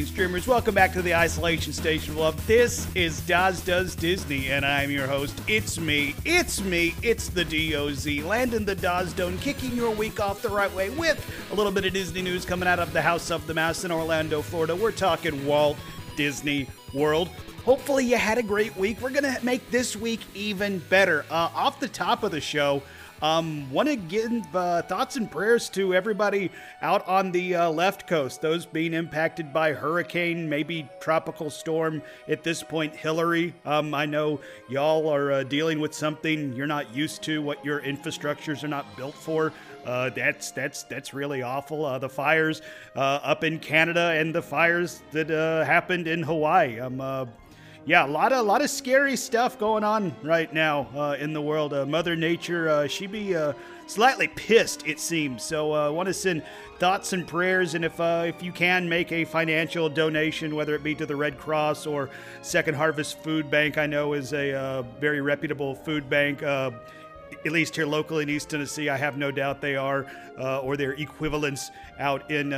streamers. Welcome back to the Isolation Station of Love. This is Doz Does Disney, and I'm your host. It's me, it's me, it's the DOZ, Landon the Done, kicking your week off the right way with a little bit of Disney news coming out of the House of the Mouse in Orlando, Florida. We're talking Walt Disney World. Hopefully, you had a great week. We're going to make this week even better. Uh, off the top of the show, um, Want to give uh, thoughts and prayers to everybody out on the uh, left coast, those being impacted by hurricane, maybe tropical storm. At this point, Hilary. Um, I know y'all are uh, dealing with something you're not used to, what your infrastructures are not built for. Uh, that's that's that's really awful. Uh, the fires uh, up in Canada and the fires that uh, happened in Hawaii. Um, uh, yeah, a lot of a lot of scary stuff going on right now uh, in the world. Uh, Mother Nature, uh, she be uh, slightly pissed, it seems. So I uh, want to send thoughts and prayers, and if uh, if you can make a financial donation, whether it be to the Red Cross or Second Harvest Food Bank, I know is a very reputable food bank. at least here locally in East Tennessee, I have no doubt they are, or their equivalents out in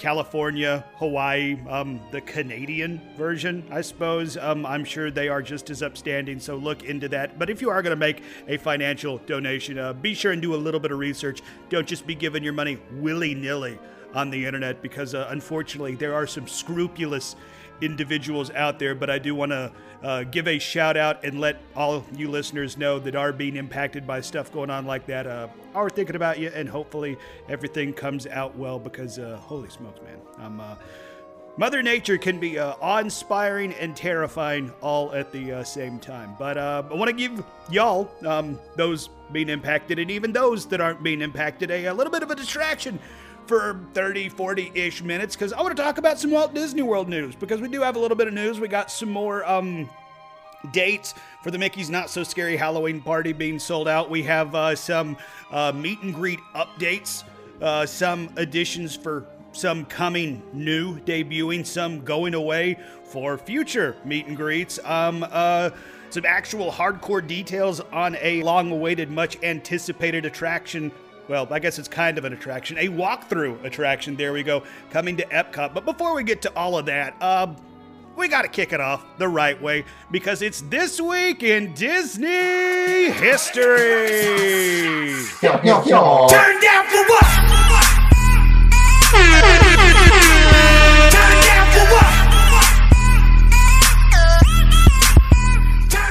California, Hawaii, um, the Canadian version, I suppose. Um, I'm sure they are just as upstanding, so look into that. But if you are going to make a financial donation, uh, be sure and do a little bit of research. Don't just be giving your money willy nilly on the internet because uh, unfortunately there are some scrupulous individuals out there, but I do want to uh, give a shout out and let all you listeners know that are being impacted by stuff going on like that. Uh, are thinking about you, and hopefully everything comes out well because uh, holy smokes, man. I'm. Uh, Mother Nature can be uh, awe-inspiring and terrifying all at the uh, same time. But uh, I want to give y'all, um, those being impacted, and even those that aren't being impacted, a, a little bit of a distraction for 30, 40 ish minutes because I want to talk about some Walt Disney World news because we do have a little bit of news. We got some more um, dates for the Mickey's Not So Scary Halloween party being sold out. We have uh, some uh, meet and greet updates, uh, some additions for some coming new debuting, some going away for future meet and greets. Um, uh, some actual hardcore details on a long awaited, much anticipated attraction well, I guess it's kind of an attraction, a walkthrough attraction. There we go, coming to Epcot. But before we get to all of that, uh, we got to kick it off the right way because it's this week in Disney history. Turn down for what?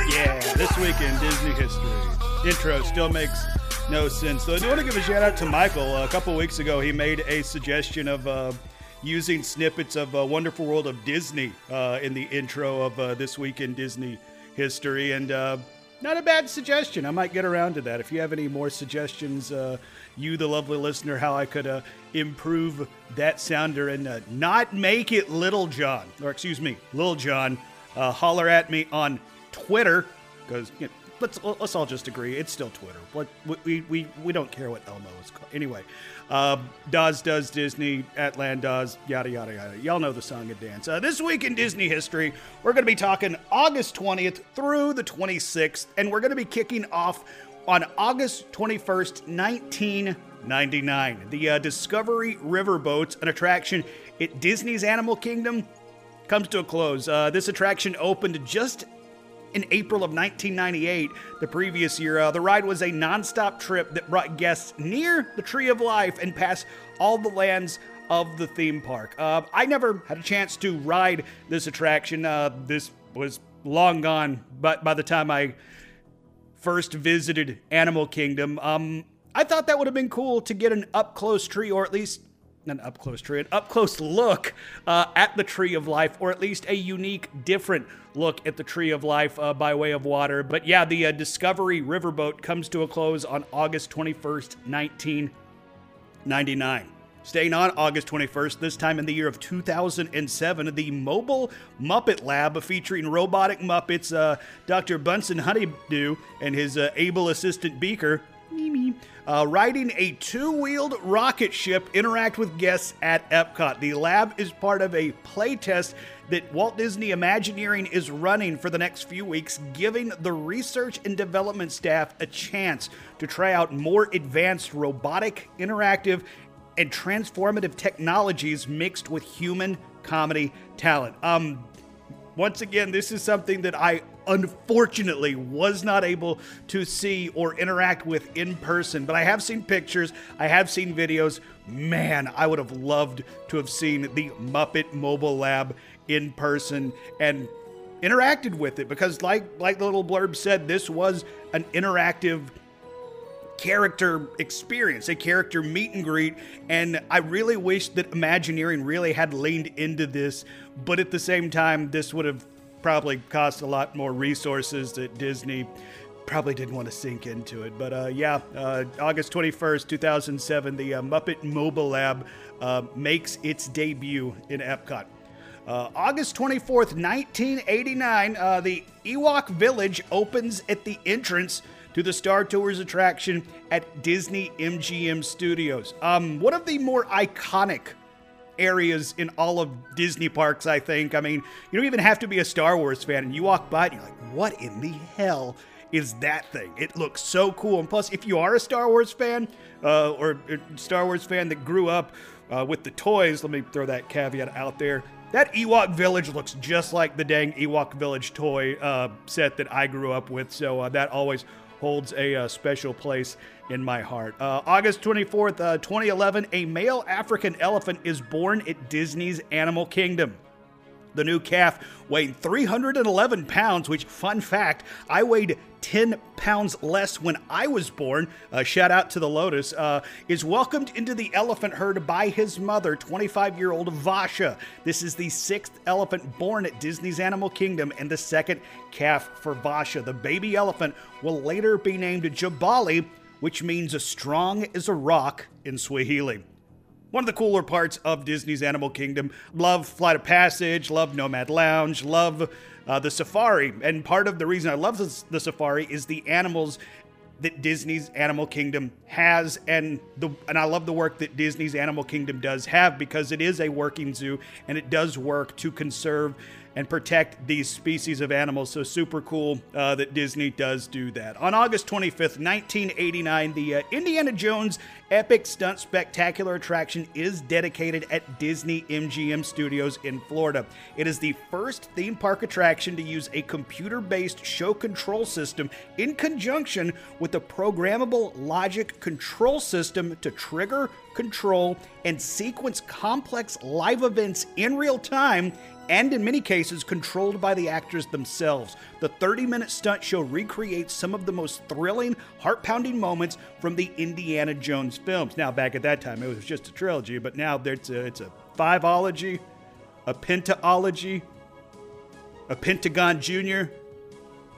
Yeah, this week in Disney history. Intro still makes no sense. So I do want to give a shout out to Michael. a couple weeks ago, he made a suggestion of uh, using snippets of uh, Wonderful World of Disney uh, in the intro of uh, this week in Disney history, and uh, not a bad suggestion. I might get around to that. If you have any more suggestions, uh, you, the lovely listener, how I could improve that sounder and not make it Little John, or excuse me, Little John, holler at me on Twitter because you know, let's let's all just agree it's still Twitter. What we we, we don't care what Elmo is called. Anyway, uh, Doz does Disney at Landoz yada yada yada. Y'all know the song and dance. Uh, this week in Disney history, we're going to be talking August 20th through the 26th, and we're going to be kicking off on August 21st, 1999. The uh, Discovery Riverboats, an attraction at Disney's Animal Kingdom, comes to a close. Uh, this attraction opened just in April of 1998, the previous year. Uh, the ride was a nonstop trip that brought guests near the Tree of Life and past all the lands of the theme park. Uh, I never had a chance to ride this attraction. Uh, this was long gone, but by the time I first visited Animal Kingdom, um, I thought that would have been cool to get an up close tree, or at least an up close tree, an up close look uh, at the Tree of Life, or at least a unique, different look at the Tree of Life uh, by way of water. But yeah, the uh, Discovery Riverboat comes to a close on August 21st, 1999. Staying on August 21st, this time in the year of 2007, the Mobile Muppet Lab featuring robotic Muppets, uh, Dr. Bunsen Honeydew and his uh, able assistant Beaker, uh, riding a two wheeled rocket ship, interact with guests at Epcot. The lab is part of a playtest that Walt Disney Imagineering is running for the next few weeks, giving the research and development staff a chance to try out more advanced robotic, interactive, and transformative technologies mixed with human comedy talent. Um, once again, this is something that I unfortunately was not able to see or interact with in person, but I have seen pictures, I have seen videos. Man, I would have loved to have seen the Muppet Mobile Lab in person and interacted with it because like like the little blurb said, this was an interactive character experience, a character meet and greet. And I really wish that Imagineering really had leaned into this, but at the same time, this would have probably cost a lot more resources that Disney probably didn't want to sink into it. But uh, yeah, uh, August 21st, 2007, the uh, Muppet Mobile Lab uh, makes its debut in Epcot. Uh, August 24th, 1989, uh, the Ewok Village opens at the entrance to the Star Tours attraction at Disney MGM Studios. Um, one of the more iconic areas in all of Disney parks, I think. I mean, you don't even have to be a Star Wars fan, and you walk by and you're like, what in the hell is that thing? It looks so cool. And plus, if you are a Star Wars fan uh, or a Star Wars fan that grew up uh, with the toys, let me throw that caveat out there. That Ewok Village looks just like the dang Ewok Village toy uh, set that I grew up with, so uh, that always holds a uh, special place in my heart. Uh, August 24th, uh, 2011, a male African elephant is born at Disney's Animal Kingdom. The new calf weighed 311 pounds, which, fun fact, I weighed 10 pounds less when I was born. Uh, shout out to the Lotus. Uh, is welcomed into the elephant herd by his mother, 25 year old Vasha. This is the sixth elephant born at Disney's Animal Kingdom and the second calf for Vasha. The baby elephant will later be named Jabali, which means as strong as a rock in Swahili. One of the cooler parts of Disney's Animal Kingdom. Love Flight of Passage, love Nomad Lounge, love uh, the safari. And part of the reason I love the, the safari is the animals that Disney's Animal Kingdom has, and the and I love the work that Disney's Animal Kingdom does have because it is a working zoo and it does work to conserve and protect these species of animals. So super cool uh, that Disney does do that. On August 25th, 1989, the uh, Indiana Jones Epic Stunt Spectacular attraction is dedicated at Disney MGM Studios in Florida. It is the first theme park attraction to use a computer based show control system in conjunction with a programmable logic control system to trigger, control, and sequence complex live events in real time and in many cases controlled by the actors themselves. The 30 minute stunt show recreates some of the most thrilling, heart pounding moments from the Indiana Jones films. Now, back at that time, it was just a trilogy, but now it's a, it's a fiveology, a pentaology, a Pentagon Junior,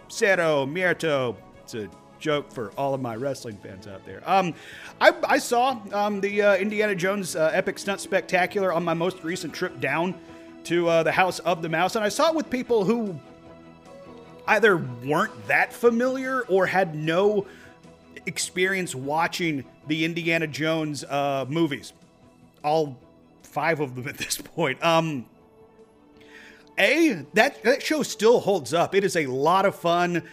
Cero Miedo. It's a joke for all of my wrestling fans out there. Um, I, I saw um, the uh, Indiana Jones uh, Epic Stunt Spectacular on my most recent trip down to uh, the House of the Mouse, and I saw it with people who either weren't that familiar or had no experience watching the Indiana Jones uh, movies. All five of them at this point. Um, a that that show still holds up. It is a lot of fun,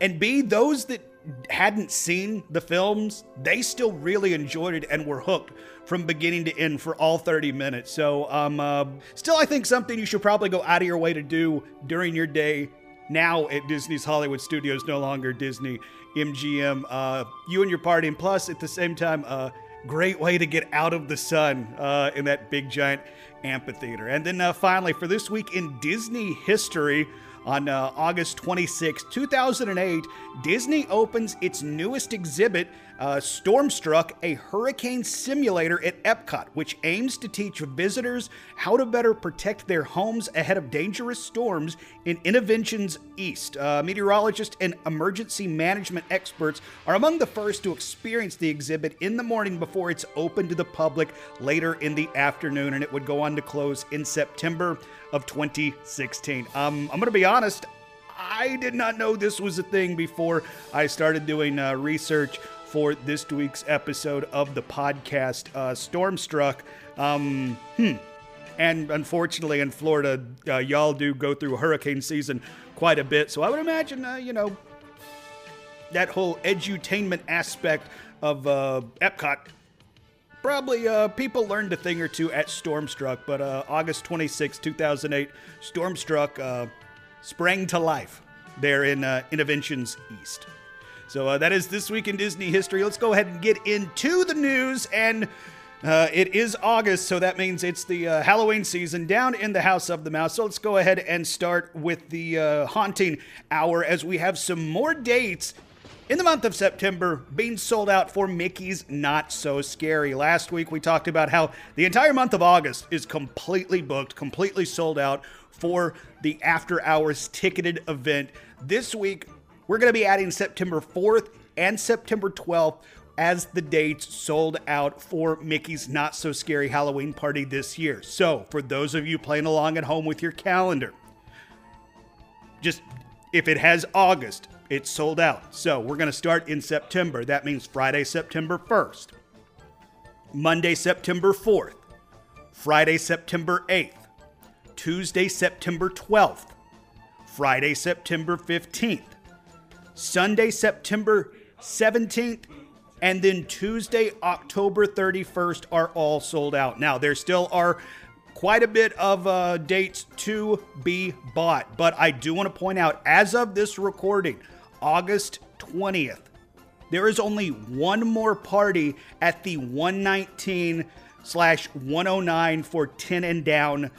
and B those that hadn't seen the films, they still really enjoyed it and were hooked from beginning to end for all 30 minutes. So, um, uh, still, I think something you should probably go out of your way to do during your day now at Disney's Hollywood Studios, no longer Disney MGM. Uh, you and your party, and plus, at the same time, uh, great way to get out of the sun uh, in that big giant amphitheater. And then uh, finally, for this week in Disney history, on uh, August 26, 2008, Disney opens its newest exhibit, uh, Stormstruck, a hurricane simulator at Epcot, which aims to teach visitors how to better protect their homes ahead of dangerous storms in Innoventions East. Uh, meteorologists and emergency management experts are among the first to experience the exhibit in the morning before it's open to the public later in the afternoon, and it would go on to close in September of 2016. Um, I'm going to be honest, I did not know this was a thing before I started doing uh, research for this week's episode of the podcast, uh, Stormstruck. Um, hmm. And unfortunately, in Florida, uh, y'all do go through hurricane season quite a bit. So I would imagine, uh, you know, that whole edutainment aspect of uh, Epcot probably uh, people learned a thing or two at Stormstruck, but uh, August 26, 2008, Stormstruck uh, sprang to life there in uh, Innoventions East. So uh, that is this week in Disney history. Let's go ahead and get into the news. And uh, it is August, so that means it's the uh, Halloween season down in the House of the Mouse. So let's go ahead and start with the uh, haunting hour as we have some more dates in the month of September being sold out for Mickey's Not So Scary. Last week we talked about how the entire month of August is completely booked, completely sold out for the after hours ticketed event. This week we're going to be adding September 4th and September 12th as the dates sold out for Mickey's Not So Scary Halloween Party this year. So, for those of you playing along at home with your calendar, just if it has August, it's sold out. So, we're going to start in September. That means Friday, September 1st, Monday, September 4th, Friday, September 8th, Tuesday, September 12th, Friday, September 15th, Sunday, September 17th, and then Tuesday, October 31st are all sold out. Now, there still are quite a bit of uh, dates to be bought, but I do want to point out as of this recording, August 20th, there is only one more party at the 119 slash 109 for 10 and down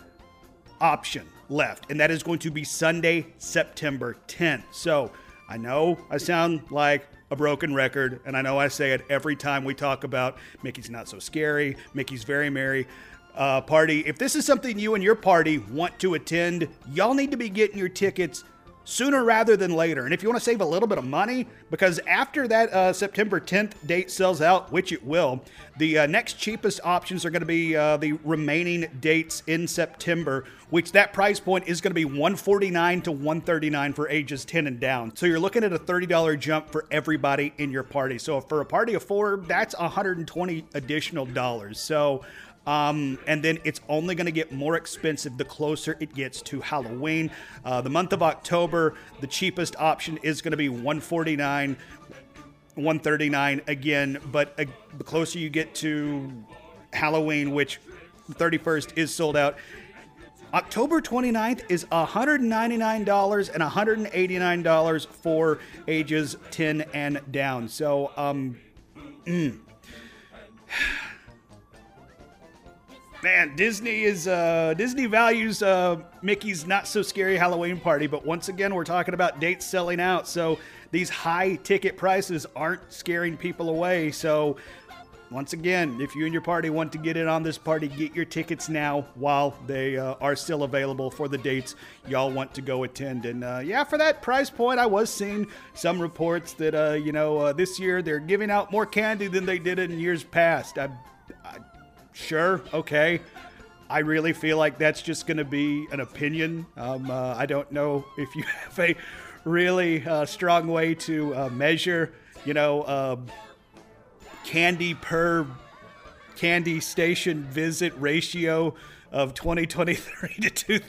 option left, and that is going to be Sunday, September 10th. So, I know I sound like a broken record, and I know I say it every time we talk about Mickey's Not So Scary, Mickey's Very Merry uh, Party. If this is something you and your party want to attend, y'all need to be getting your tickets sooner rather than later. And if you want to save a little bit of money, because after that uh, September 10th date sells out, which it will, the uh, next cheapest options are going to be uh, the remaining dates in September, which that price point is going to be 149 to 139 for ages 10 and down. So you're looking at a $30 jump for everybody in your party. So for a party of four, that's 120 additional dollars. So um, and then it's only going to get more expensive the closer it gets to Halloween. Uh, the month of October, the cheapest option is going to be 149 139 again, but uh, the closer you get to Halloween, which 31st is sold out, October 29th is $199 and $189 for ages 10 and down. So, um, mm man, Disney is uh, Disney values uh, Mickey's not so scary Halloween party, but once again, we're talking about dates selling out. So these high ticket prices aren't scaring people away. So once again, if you and your party want to get in on this party, get your tickets now while they uh, are still available for the dates y'all want to go attend. And uh, yeah, for that price point, I was seeing some reports that uh, you know uh, this year they're giving out more candy than they did in years past. I, I sure, okay. I really feel like that's just going to be an opinion. Um, uh, I don't know if you have a really uh, strong way to uh, measure, you know, um, candy per candy station visit ratio of 2023 to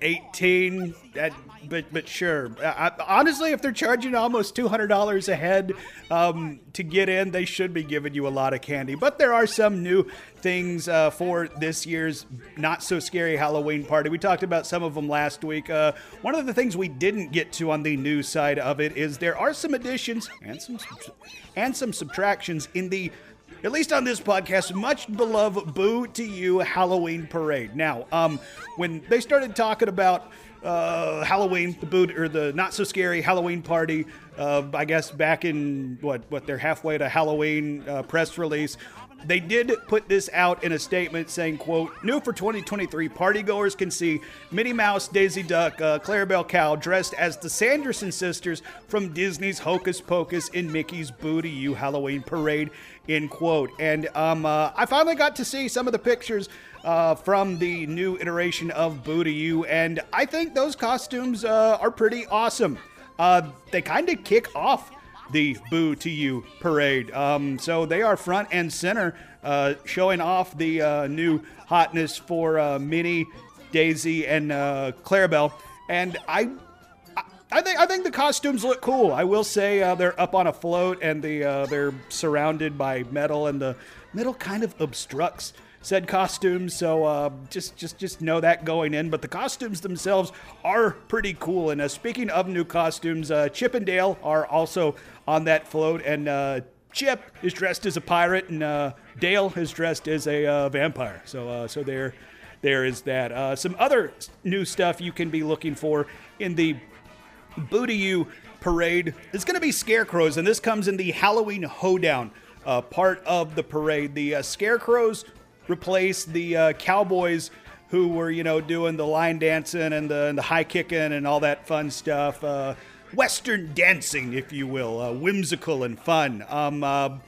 2018. That but but sure. I, honestly, if they're charging almost two hundred dollars a head um, to get in, they should be giving you a lot of candy. But there are some new things uh, for this year's not so scary Halloween party. We talked about some of them last week. Uh, one of the things we didn't get to on the news side of it is there are some additions and some and some subtractions in the at least on this podcast, much beloved Boo to You Halloween Parade. Now, um, when they started talking about uh, Halloween, the boot or the not so scary Halloween party. Uh, I guess back in what what they're halfway to Halloween uh, press release. They did put this out in a statement saying, quote, new for 2023, partygoers can see Minnie Mouse, Daisy Duck, uh, Clarabelle Cow dressed as the Sanderson sisters from Disney's Hocus Pocus in Mickey's Boo to You Halloween Parade, end quote. And um, uh, I finally got to see some of the pictures uh, from the new iteration of Boo to You, and I think those costumes uh, are pretty awesome. Uh, they kind of kick off the Boo to You parade. Um, so they are front and center, uh, showing off the uh, new hotness for uh, Minnie, Daisy, and uh, Clarabelle. And I, I think I think the costumes look cool. I will say uh, they're up on a float and the uh, they're surrounded by metal, and the metal kind of obstructs said costumes. So uh, just just just know that going in. But the costumes themselves are pretty cool. And uh, speaking of new costumes, uh, Chip and Dale are also on that float, and uh, Chip is dressed as a pirate, and uh, Dale is dressed as a uh, vampire. So so there there is that. some other new stuff you can be looking for in the Boo to You parade is going to be scarecrows, and this comes in the Halloween hoedown uh, part of the parade. The uh, scarecrows replace the uh, cowboys who were, you know, doing the line dancing and the, and the high kicking and all that fun stuff. Uh, Western dancing, if you will, uh, whimsical and fun. Um, uh,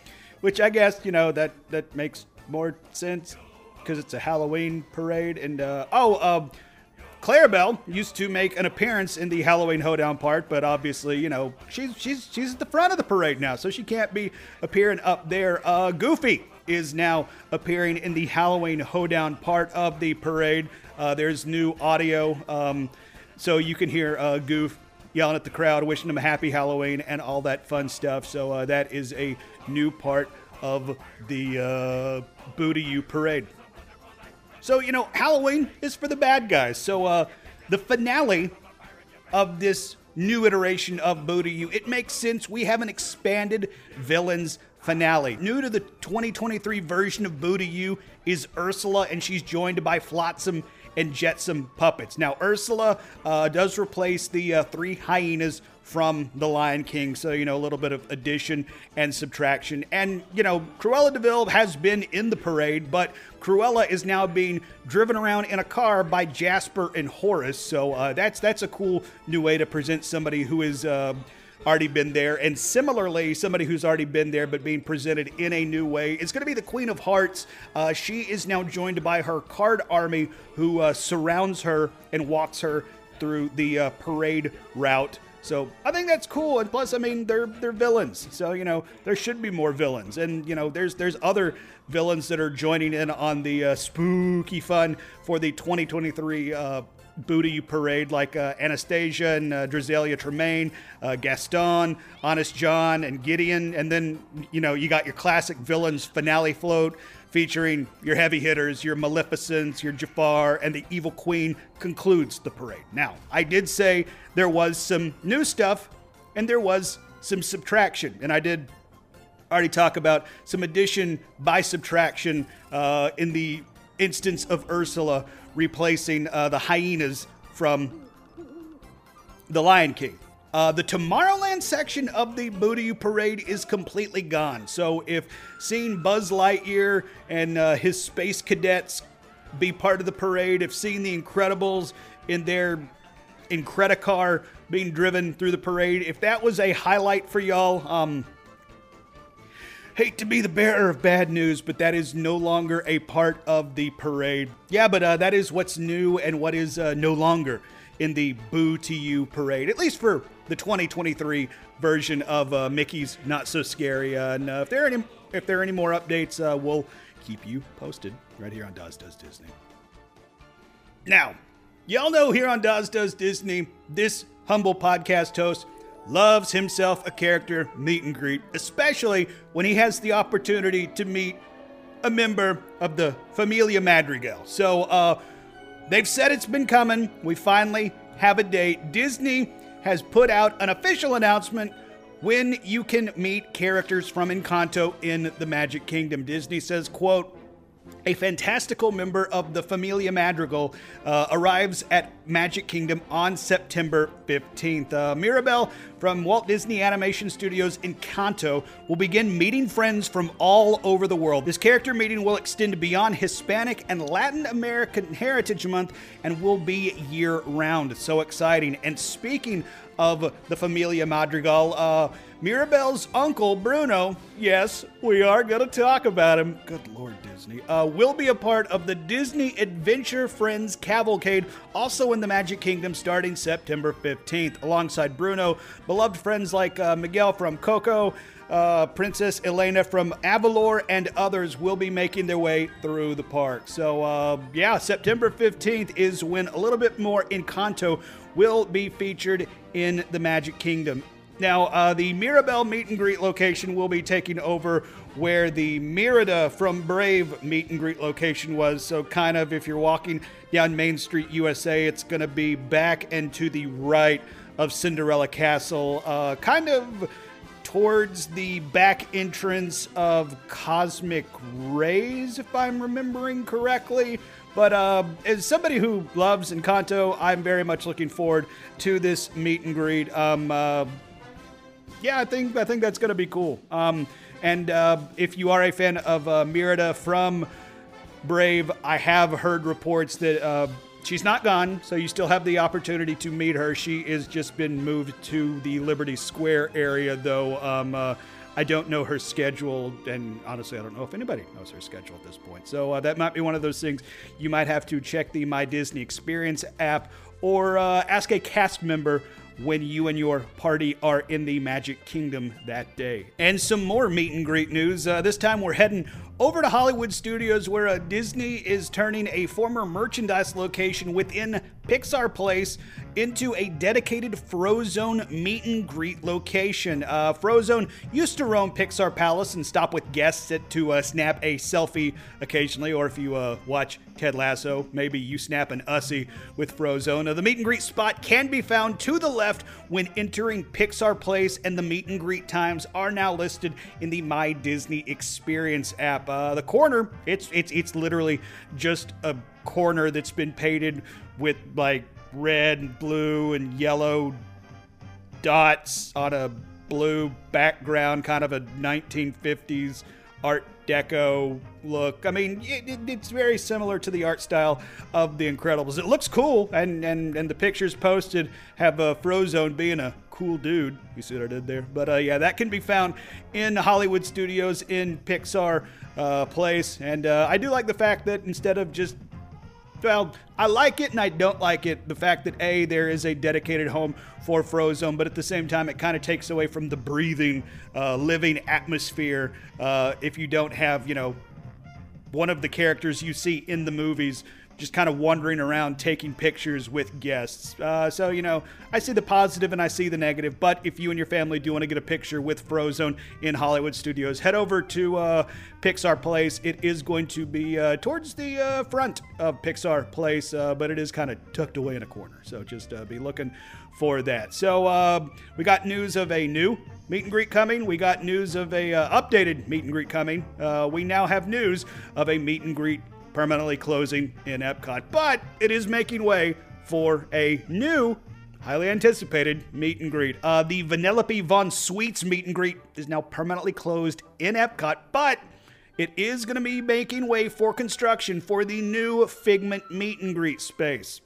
which I guess, you know, that, that makes more sense because it's a Halloween parade. And, oh, Clarabelle used to make an appearance in the Halloween hoedown part, but obviously, you know, she's she's she's at the front of the parade now, so she can't be appearing up there. Uh, Goofy is now appearing in the Halloween hoedown part of the parade. Uh, there's new audio, um, so you can hear uh, Goof yelling at the crowd, wishing them a happy Halloween, and all that fun stuff. So uh, that is a new part of the uh, Boo-To-You parade. So, you know, Halloween is for the bad guys. So, uh, the finale of this new iteration of Boo to You, it makes sense. We have an expanded villains finale. New to the 2023 version of Boo-To-You is Ursula, and she's joined by Flotsam and Jetsam puppets. Now, Ursula uh, does replace the uh, three hyenas from The Lion King. So, you know, a little bit of addition and subtraction. And, you know, Cruella de Vil has been in the parade, but Cruella is now being driven around in a car by Jasper and Horace. So uh, that's that's a cool new way to present somebody who is. Already been there. And similarly, somebody who's already been there but being presented in a new way is going to be the Queen of Hearts. Uh, she is now joined by her card army who uh, surrounds her and walks her through the uh, parade route. So I think that's cool, and plus, I mean, they're they're villains, so you know there should be more villains, and you know there's there's other villains that are joining in on the uh, spooky fun for the 2023 uh, Boo-To-You parade, like uh, Anastasia and uh, Tremaine, uh, Gaston, Honest John, and Gideon, and then you know you got your classic villains finale float featuring your heavy hitters, your Maleficents, your Jafar, and the Evil Queen concludes the parade. Now, I did say there was some new stuff and there was some subtraction, and I did already talk about some addition by subtraction uh, in the instance of Ursula replacing uh, the hyenas from The Lion King. Uh, the Tomorrowland section of the Boo-To-You parade is completely gone. So if seeing Buzz Lightyear and uh, his space cadets be part of the parade, if seeing the Incredibles in their Incredicar being driven through the parade, if that was a highlight for y'all, um, hate to be the bearer of bad news, but that is no longer a part of the parade. Yeah, but uh, that is what's new and what is uh, no longer in the Boo-To-You parade, at least for the 2023 version of uh, Mickey's Not So Scary. Uh, and uh, if there are any if there are any more updates, uh, we'll keep you posted right here on Doz Does Disney. Now, y'all know here on Doz Does Disney, this humble podcast host loves himself a character meet and greet, especially when he has the opportunity to meet a member of the Familia Madrigal. So, uh, they've said it's been coming. We finally have a date. Disney has put out an official announcement when you can meet characters from Encanto in the Magic Kingdom. Disney says, quote, a fantastical member of the Familia Madrigal uh, arrives at Magic Kingdom on September 15th. Uh, Mirabel from Walt Disney Animation Studios in Encanto will begin meeting friends from all over the world. This character meeting will extend beyond Hispanic and Latin American Heritage Month and will be year round. So exciting. And speaking of the Familia Madrigal, uh, Mirabel's uncle, Bruno, yes, we are going to talk about him. Good Lord, Disney. Uh, will be a part of the Disney Adventure Friends Cavalcade, also in the Magic Kingdom, starting September 15th. Alongside Bruno, beloved friends like uh, Miguel from Coco, uh, Princess Elena from Avalor, and others will be making their way through the park. So, uh, yeah, September 15th is when a little bit more Encanto will be featured in the Magic Kingdom. Now, uh, the Mirabel meet and greet location will be taking over where the Merida from Brave meet and greet location was. So, kind of if you're walking down Main Street, USA, it's going to be back and to the right of Cinderella Castle, uh, kind of towards the back entrance of Cosmic Rays, if I'm remembering correctly. But uh, as somebody who loves Encanto, I'm very much looking forward to this meet and greet. Um, uh, yeah, I think I think that's going to be cool. Um, and uh, if you are a fan of uh, Merida from Brave, I have heard reports that uh, she's not gone, so you still have the opportunity to meet her. She has just been moved to the Liberty Square area, though. Um, uh, I don't know her schedule, and honestly, I don't know if anybody knows her schedule at this point. So uh, that might be one of those things you might have to check the My Disney Experience app or uh, ask a cast member when you and your party are in the Magic Kingdom that day. And some more meet and greet news. Uh, this time we're heading over to Hollywood Studios, where uh, Disney is turning a former merchandise location within Pixar Place into a dedicated Frozone meet and greet location. Uh, Frozone used to roam Pixar Place and stop with guests to uh, snap a selfie occasionally, or if you uh, watch Ted Lasso, maybe you snap an Ussie with Frozone. The meet and greet spot can be found to the left when entering Pixar Place, and the meet and greet times are now listed in the My Disney Experience app. Uh, the corner, it's it's it's literally just a corner that's been painted with like red and blue and yellow dots on a blue background, kind of a 1950s Art Deco look. I mean, it, it, it's very similar to the art style of The Incredibles. It looks cool, and and, and the pictures posted have uh, Frozone being a cool dude. You see what I did there? But uh, yeah, that can be found in Hollywood Studios in Pixar uh, Place, and uh, I do like the fact that instead of just well, I like it and I don't like it. The fact that A, there is a dedicated home for Frozone, but at the same time, it kind of takes away from the breathing, uh, living atmosphere uh, if you don't have, you know, one of the characters you see in the movies just kind of wandering around taking pictures with guests. Uh, so, you know, I see the positive and I see the negative. But if you and your family do want to get a picture with Frozone in Hollywood Studios, head over to uh, Pixar Place. It is going to be uh, towards the uh, front of Pixar Place, uh, but it is kind of tucked away in a corner. So just uh, be looking for that. So we got news of a new meet and greet coming. We got news of a updated meet and greet coming. we now have news of a meet and greet permanently closing in Epcot, but it is making way for a new highly anticipated meet and greet. Uh, the Vanellope Von Schweetz meet and greet is now permanently closed in Epcot, but it is going to be making way for construction for the new Figment meet and greet space.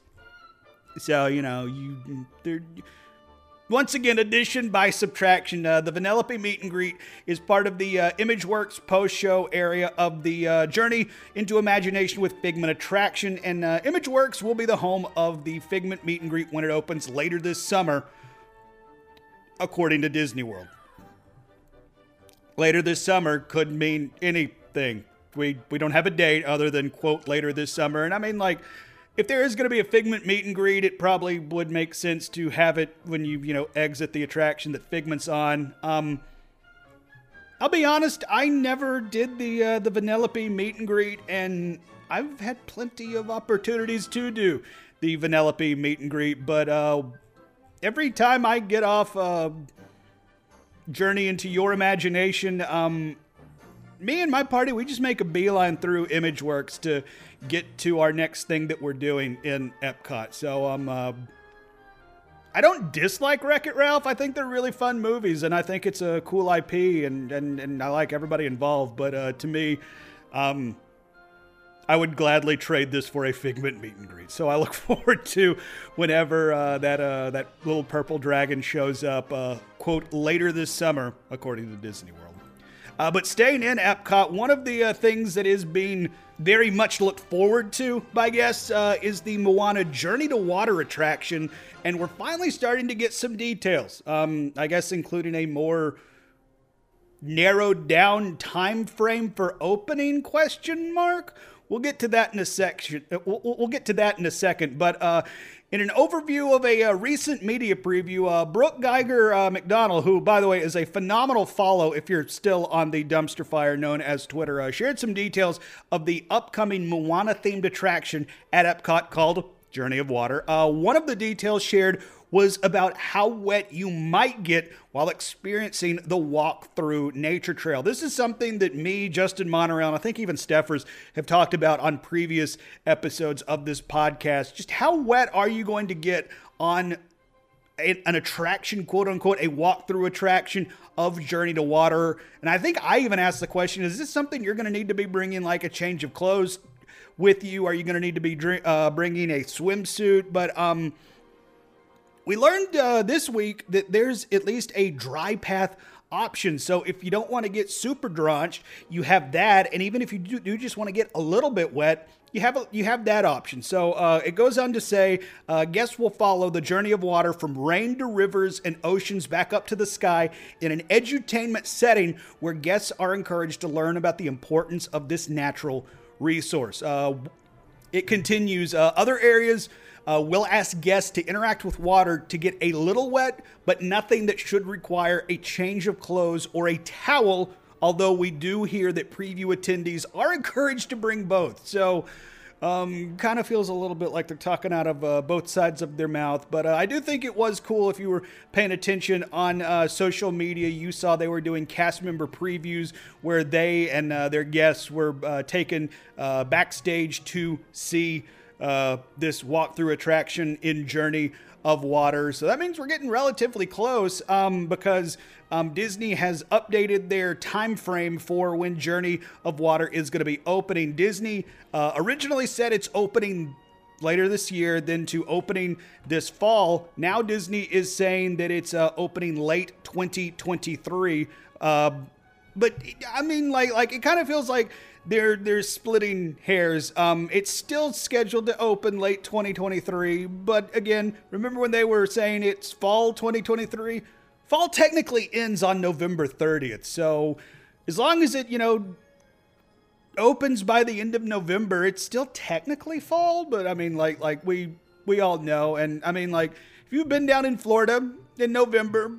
So, you know, you once again, addition by subtraction. Uh, the Vanellope meet and greet is part of the uh, ImageWorks post show area of the uh, Journey into Imagination with Figment attraction. And uh, ImageWorks will be the home of the Figment meet and greet when it opens later this summer, according to Disney World. Later this summer could mean anything. We, we don't have a date other than, quote, later this summer. And I mean, like, if there is going to be a Figment meet and greet, it probably would make sense to have it when you you know exit the attraction that Figment's on. Um, I'll be honest, I never did the uh, the Vanellope meet and greet, and I've had plenty of opportunities to do the Vanellope meet and greet, but uh, every time I get off uh, Journey into Your Imagination, um, me and my party, we just make a beeline through ImageWorks to get to our next thing that we're doing in Epcot. So um, uh, I don't dislike Wreck It Ralph. I think they're really fun movies, and I think it's a cool IP, and and, and I like everybody involved. But uh, to me, um, I would gladly trade this for a Figment meet and greet. So I look forward to whenever uh, that uh, that little purple dragon shows up. Uh, quote later this summer, according to Disney World. Uh, but staying in Epcot, one of the uh, things that is being very much looked forward to by guests uh, is the Moana Journey to Water attraction, and we're finally starting to get some details. Um, I guess including a more narrowed down time frame for opening question mark we'll get to that in a section uh, we'll, we'll get to that in a second but uh, in an overview of a, uh, recent media preview uh, brooke geiger uh, mcdonald who by the way is a phenomenal follow if you're still on the dumpster fire known as twitter uh, shared some details of the upcoming moana themed attraction at epcot called journey of water. One of the details shared was about how wet you might get while experiencing the walk through nature trail. This is something that me, Justin Monorail, and I think even Steffers have talked about on previous episodes of this podcast. Just how wet are you going to get on an attraction, quote unquote, a walk-through attraction of Journey to Water. And I think I even asked the question: Is this something you're going to need to be bringing like a change of clothes with you? Are you going to need to be uh, bringing a swimsuit? But um, we learned uh, this week that there's at least a dry path option. So if you don't want to get super drenched, you have that. And even if you do, do just want to get a little bit wet, you have a, you have that option. So uh, it goes on to say, uh, guests will follow the journey of water from rain to rivers and oceans back up to the sky in an edutainment setting where guests are encouraged to learn about the importance of this natural resource. Uh, it continues. Uh, other areas uh, we'll ask guests to interact with water to get a little wet, but nothing that should require a change of clothes or a towel. Although we do hear that preview attendees are encouraged to bring both. So, um, kind of feels a little bit like they're talking out of uh, both sides of their mouth. But uh, I do think it was cool if you were paying attention on uh, social media. You saw they were doing cast member previews where they and uh, their guests were uh, taken uh, backstage to see uh, this walkthrough attraction in Journey of Water. So that means we're getting relatively close um, because um, Disney has updated their time frame for when Journey of Water is going to be opening. Disney uh, originally said it's opening later this year, then to opening this fall. Now Disney is saying that it's uh, opening late 2023. Uh, but I mean, like, like it kind of feels like they're they're splitting hairs. Um, it's still scheduled to open late 2023, but again, remember when they were saying it's fall 2023? Fall technically ends on November 30th, so as long as it you know opens by the end of November, it's still technically fall. But I mean, like like we we all know, and I mean, like if you've been down in Florida in November,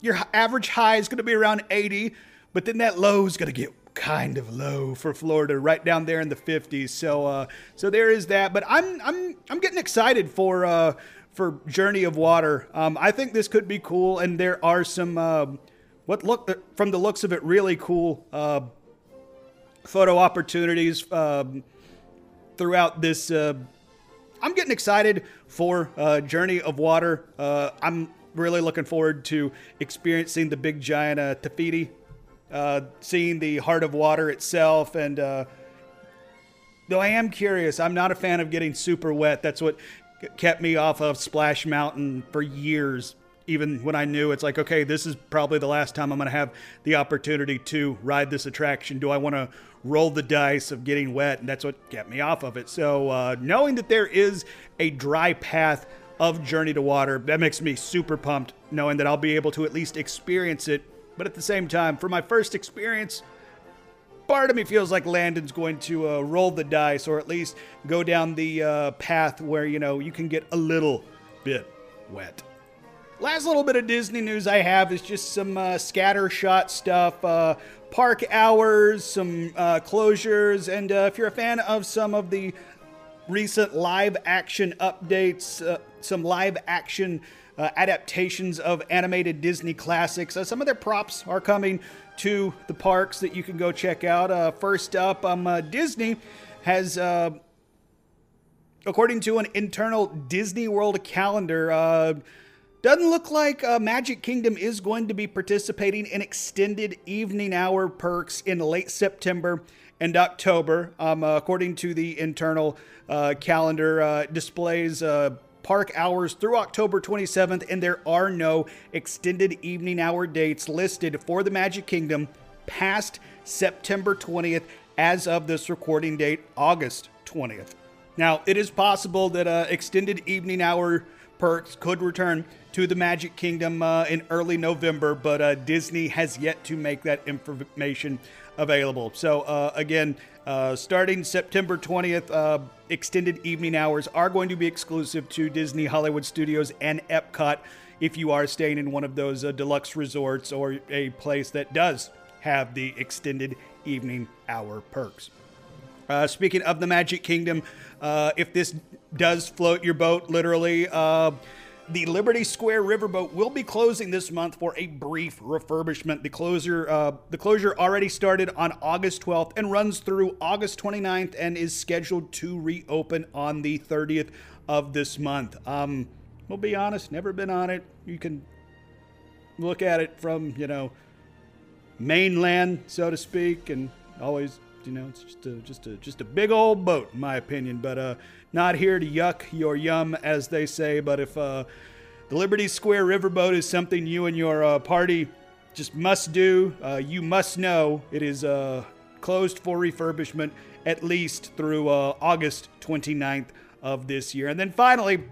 your average high is going to be around 80, but then that low is going to get kind of low for Florida, right down there in the 50s. So, uh, so there is that. But I'm I'm I'm getting excited for uh, for Journey of Water. Um, I think this could be cool, and there are some uh, what look from the looks of it really cool uh, photo opportunities um, throughout this. Uh, I'm getting excited for uh, Journey of Water. Uh, I'm really looking forward to experiencing the big giant uh, Te Fiti uh, seeing the Heart of Water itself. And uh, though I am curious, I'm not a fan of getting super wet. That's what kept me off of Splash Mountain for years. Even when I knew it's like, okay, this is probably the last time I'm going to have the opportunity to ride this attraction. Do I want to roll the dice of getting wet? And that's what kept me off of it. So, uh, knowing that there is a dry path of Journey to Water, that makes me super pumped, knowing that I'll be able to at least experience it but at the same time, for my first experience, part of me feels like Landon's going to uh, roll the dice or at least go down the uh, path where, you know, you can get a little bit wet. Last little bit of Disney news I have is just some uh, scatter shot stuff, uh, park hours, some uh, closures, and uh, if you're a fan of some of the recent live action updates, uh, some live action uh, adaptations of animated Disney classics. Uh, some of their props are coming to the parks that you can go check out. Uh, first up, um, uh, Disney has, uh, according to an internal Disney World calendar, uh, doesn't look like Magic Kingdom is going to be participating in extended evening hour perks in late September and October. Um, according to the internal calendar, displays park hours through October 27th, and there are no extended evening hour dates listed for the Magic Kingdom past September 20th as of this recording date, August 20th. Now, it is possible that uh, extended evening hour perks could return to the Magic Kingdom uh, in early November, but uh, Disney has yet to make that information available. So, uh, again, uh, starting September 20th, uh, extended evening hours are going to be exclusive to Disney Hollywood Studios and Epcot if you are staying in one of those uh, deluxe resorts or a place that does have the extended evening hour perks. Uh, speaking of the Magic Kingdom, uh, if this does float your boat, literally, uh, the Liberty Square Riverboat will be closing this month for a brief refurbishment. The closure, uh, the closure already started on August 12th and runs through August 29th and is scheduled to reopen on the 30th of this month. Um, we'll be honest, never been on it. You can look at it from you know mainland, so to speak, and always you know it's just a just a just a big old boat, in my opinion. But uh, not here to yuck your yum, as they say. But if uh, the Liberty Square Riverboat is something you and your uh, party just must do, uh, you must know it is uh, closed for refurbishment at least through uh, August 29th of this year. And then finally,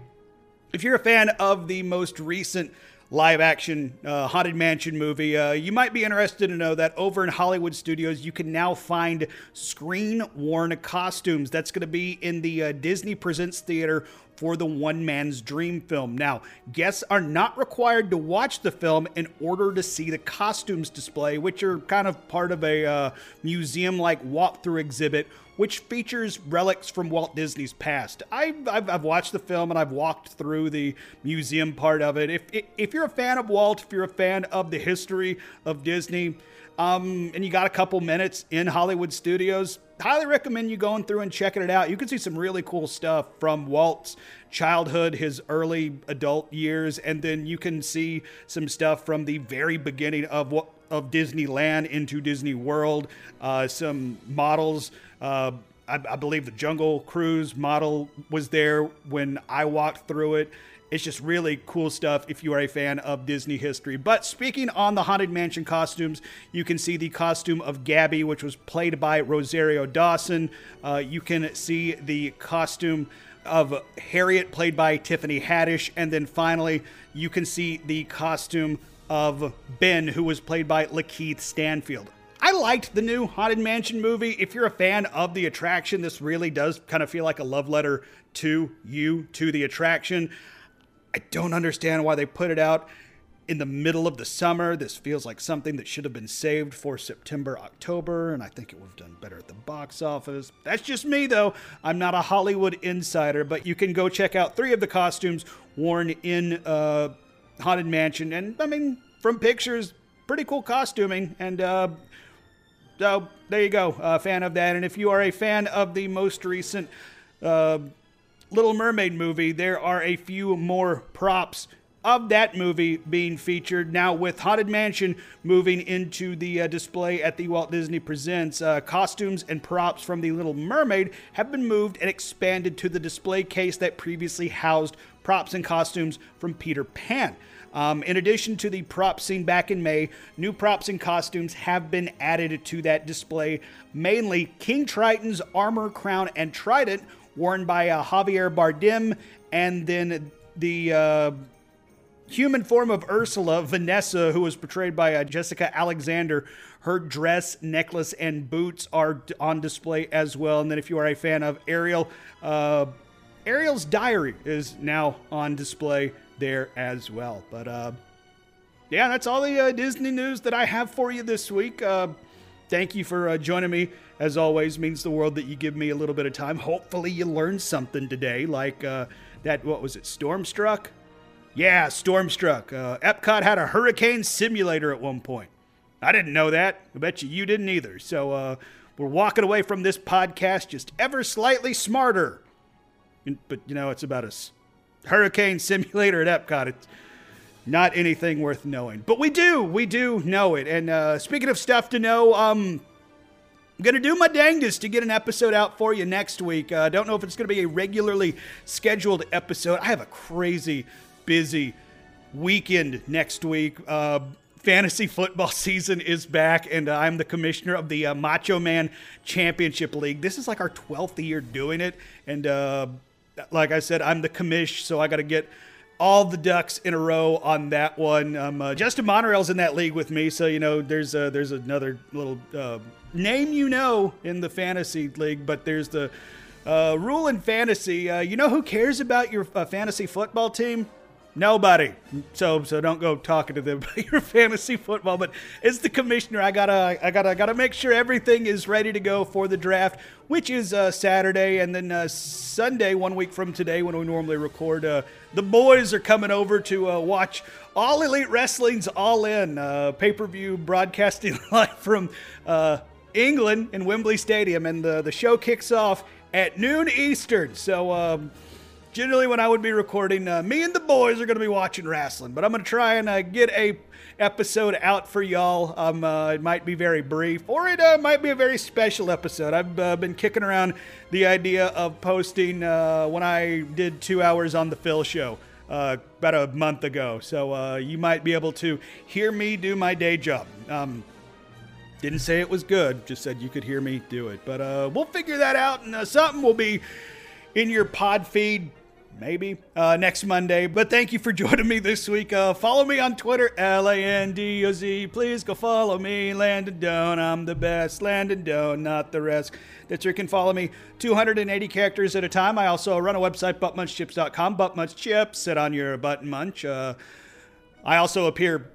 if you're a fan of the most recent live action uh, Haunted Mansion movie, uh, you might be interested to know that over in Hollywood Studios, you can now find screen worn costumes. That's going to be in the uh, Disney Presents Theater for the One Man's Dream film. Now, guests are not required to watch the film in order to see the costumes display, which are kind of part of a uh, museum like walkthrough exhibit which features relics from Walt Disney's past. I've, I've, I've, watched the film and I've walked through the museum part of it. If, if you're a fan of Walt, if you're a fan of the history of Disney, um, and you got a couple minutes in Hollywood studios, highly recommend you going through and checking it out. You can see some really cool stuff from Walt's childhood, his early adult years, and then you can see some stuff from the very beginning of what of Disneyland into Disney World. Uh, some models uh, I, I, believe the Jungle Cruise model was there when I walked through it. It's just really cool stuff if you are a fan of Disney history. But speaking on the Haunted Mansion costumes, you can see the costume of Gabby, which was played by Rosario Dawson. Uh, you can see the costume of Harriet, played by Tiffany Haddish. And then finally, you can see the costume of Ben, who was played by Lakeith Stanfield. I liked the new Haunted Mansion movie. If you're a fan of the attraction, this really does kind of feel like a love letter to you, to the attraction. I don't understand why they put it out in the middle of the summer. This feels like something that should have been saved for September, October, and I think it would have done better at the box office. That's just me, though. I'm not a Hollywood insider, but you can go check out three of the costumes worn in uh, Haunted Mansion. And I mean, from pictures, pretty cool costuming. And uh, so there you go, a fan of that. And if you are a fan of the most recent uh, Little Mermaid movie, there are a few more props of that movie being featured now with Haunted Mansion moving into the uh, display at the Walt Disney Presents. Uh, costumes and props from The Little Mermaid have been moved and expanded to the display case that previously housed props and costumes from Peter Pan. Um, in addition to the props seen back in May, new props and costumes have been added to that display, mainly King Triton's armor, crown, and trident worn by uh, Javier Bardem, and then the uh, human form of Ursula, Vanessa, who was portrayed by uh, Jessica Alexander. Her dress, necklace, and boots are on display as well. And then, if you are a fan of Ariel, uh, Ariel's diary is now on display there as well. But uh, yeah, that's all the uh, Disney news that I have for you this week. Uh, thank you for uh, joining me. As always, means the world that you give me a little bit of time. Hopefully, you learned something today, like uh, that. What was it? Stormstruck. Yeah, Stormstruck. Uh, Epcot had a hurricane simulator at one point. I didn't know that. I bet you you didn't either. So uh, we're walking away from this podcast just ever slightly smarter. But you know, it's about us Hurricane Simulator at Epcot. It's not anything worth knowing, but we do, we do know it. And uh, speaking of stuff to know, um, I'm gonna do my dangest to get an episode out for you next week. I uh, don't know if it's gonna be a regularly scheduled episode. I have a crazy busy weekend next week. Uh, fantasy football season is back, and uh, I'm the commissioner of the uh, Macho Man Championship League. This is like our 12th year doing it, and uh, like I said, I'm the commish, so I got to get all the ducks in a row on that one. Um, uh, Justin Monorail's in that league with me, so you know there's uh, there's another little uh, name you know in the fantasy league, but there's the uh, rule in fantasy. Uh, you know who cares about your uh, fantasy football team? Nobody. So so don't go talking to them about your fantasy football. But as the commissioner, I gotta I gotta I gotta make sure everything is ready to go for the draft, which is uh, Saturday, and then uh, Sunday, one week from today, when we normally record. Uh, the boys are coming over to uh, watch All Elite Wrestling's All In uh, pay per view broadcasting live from uh, England in Wembley Stadium, and the the show kicks off at noon Eastern. So. Um, generally when I would be recording, uh, me and the boys are going to be watching wrestling. But I'm going to try and uh, get a episode out for y'all. Um, uh, it might be very brief, or it uh, might be a very special episode. I've uh, been kicking around the idea of posting uh, when I did two hours on the Phil show. about a month ago. So you might be able to hear me do my day job. Um, didn't say it was good, just said you could hear me do it. But we'll figure that out, and something will be in your pod feed maybe uh, next Monday. But thank you for joining me this week. Uh, follow me on Twitter, L A N D O Z. Please go follow me, Landon Doan. I'm the best, Landon Doan, not the rest. That you can follow me 280 characters at a time. I also run a website, buttmunchchips.com. Buttmunchchips, sit on your butt munch. Uh, I also appear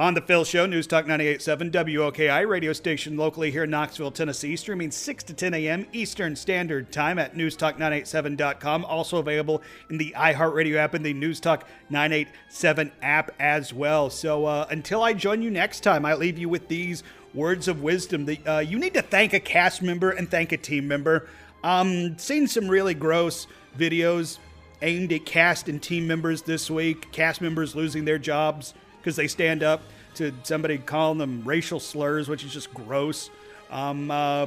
on the Phil Show, News Talk 98.7 WOKI radio station locally here in Knoxville, Tennessee, streaming 6 to 10 a.m. Eastern Standard Time at newstalk987.com. Also available in the iHeartRadio app and the News Talk 987 app as well. So uh, until I join you next time, I leave you with these words of wisdom. That, uh, you need to thank a cast member and thank a team member. Um, seen some really gross videos aimed at cast and team members this week. Cast members losing their jobs because they stand up to somebody calling them racial slurs, which is just gross. Um, uh,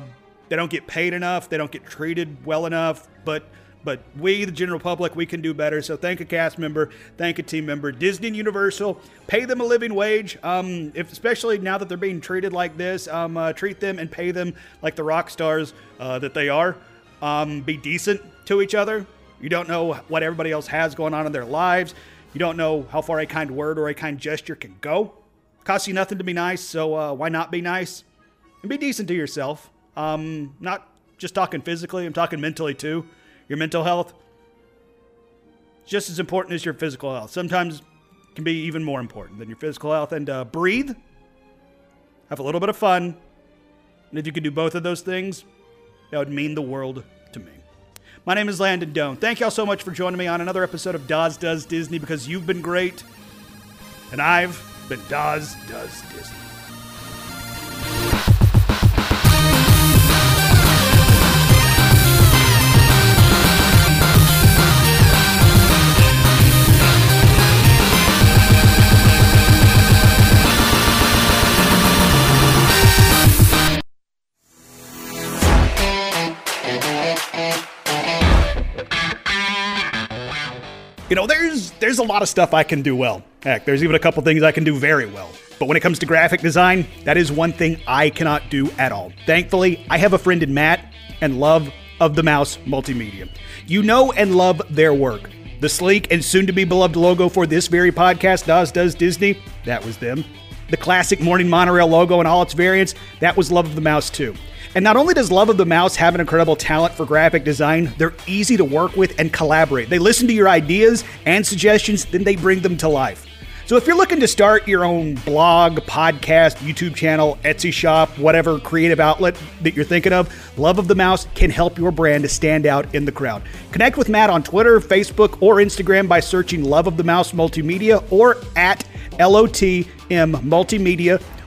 they don't get paid enough. They don't get treated well enough. But but we, the general public, we can do better. So thank a cast member, thank a team member. Disney and Universal, pay them a living wage. Um, if especially now that they're being treated like this, um, uh, treat them and pay them like the rock stars uh, that they are. Um, be decent to each other. You don't know what everybody else has going on in their lives. You don't know how far a kind word or a kind gesture can go. Costs you nothing to be nice, so uh, why not be nice? And be decent to yourself. Um, not just talking physically, I'm talking mentally too. Your mental health, is just as important as your physical health. Sometimes can be even more important than your physical health. And uh, breathe, have a little bit of fun. And if you could do both of those things, that would mean the world. My name is Landon Doan. Thank y'all so much for joining me on another episode of Doz Does Disney because you've been great, and I've been Doz Does Disney. You know, there's there's a lot of stuff I can do well. Heck, there's even a couple things I can do very well. But when it comes to graphic design, that is one thing I cannot do at all. Thankfully, I have a friend in Matt and Love of the Mouse Multimedia. You know and love their work. The sleek and soon to be beloved logo for this very podcast, Doz Does Disney, that was them. The classic Morning Monorail logo and all its variants, that was Love of the Mouse too. And not only does Love of the Mouse have an incredible talent for graphic design, they're easy to work with and collaborate. They listen to your ideas and suggestions, then they bring them to life. So if you're looking to start your own blog, podcast, YouTube channel, Etsy shop, whatever creative outlet that you're thinking of, Love of the Mouse can help your brand to stand out in the crowd. Connect with Matt on Twitter, Facebook, or Instagram by searching Love of the Mouse Multimedia or at LOTM Multimedia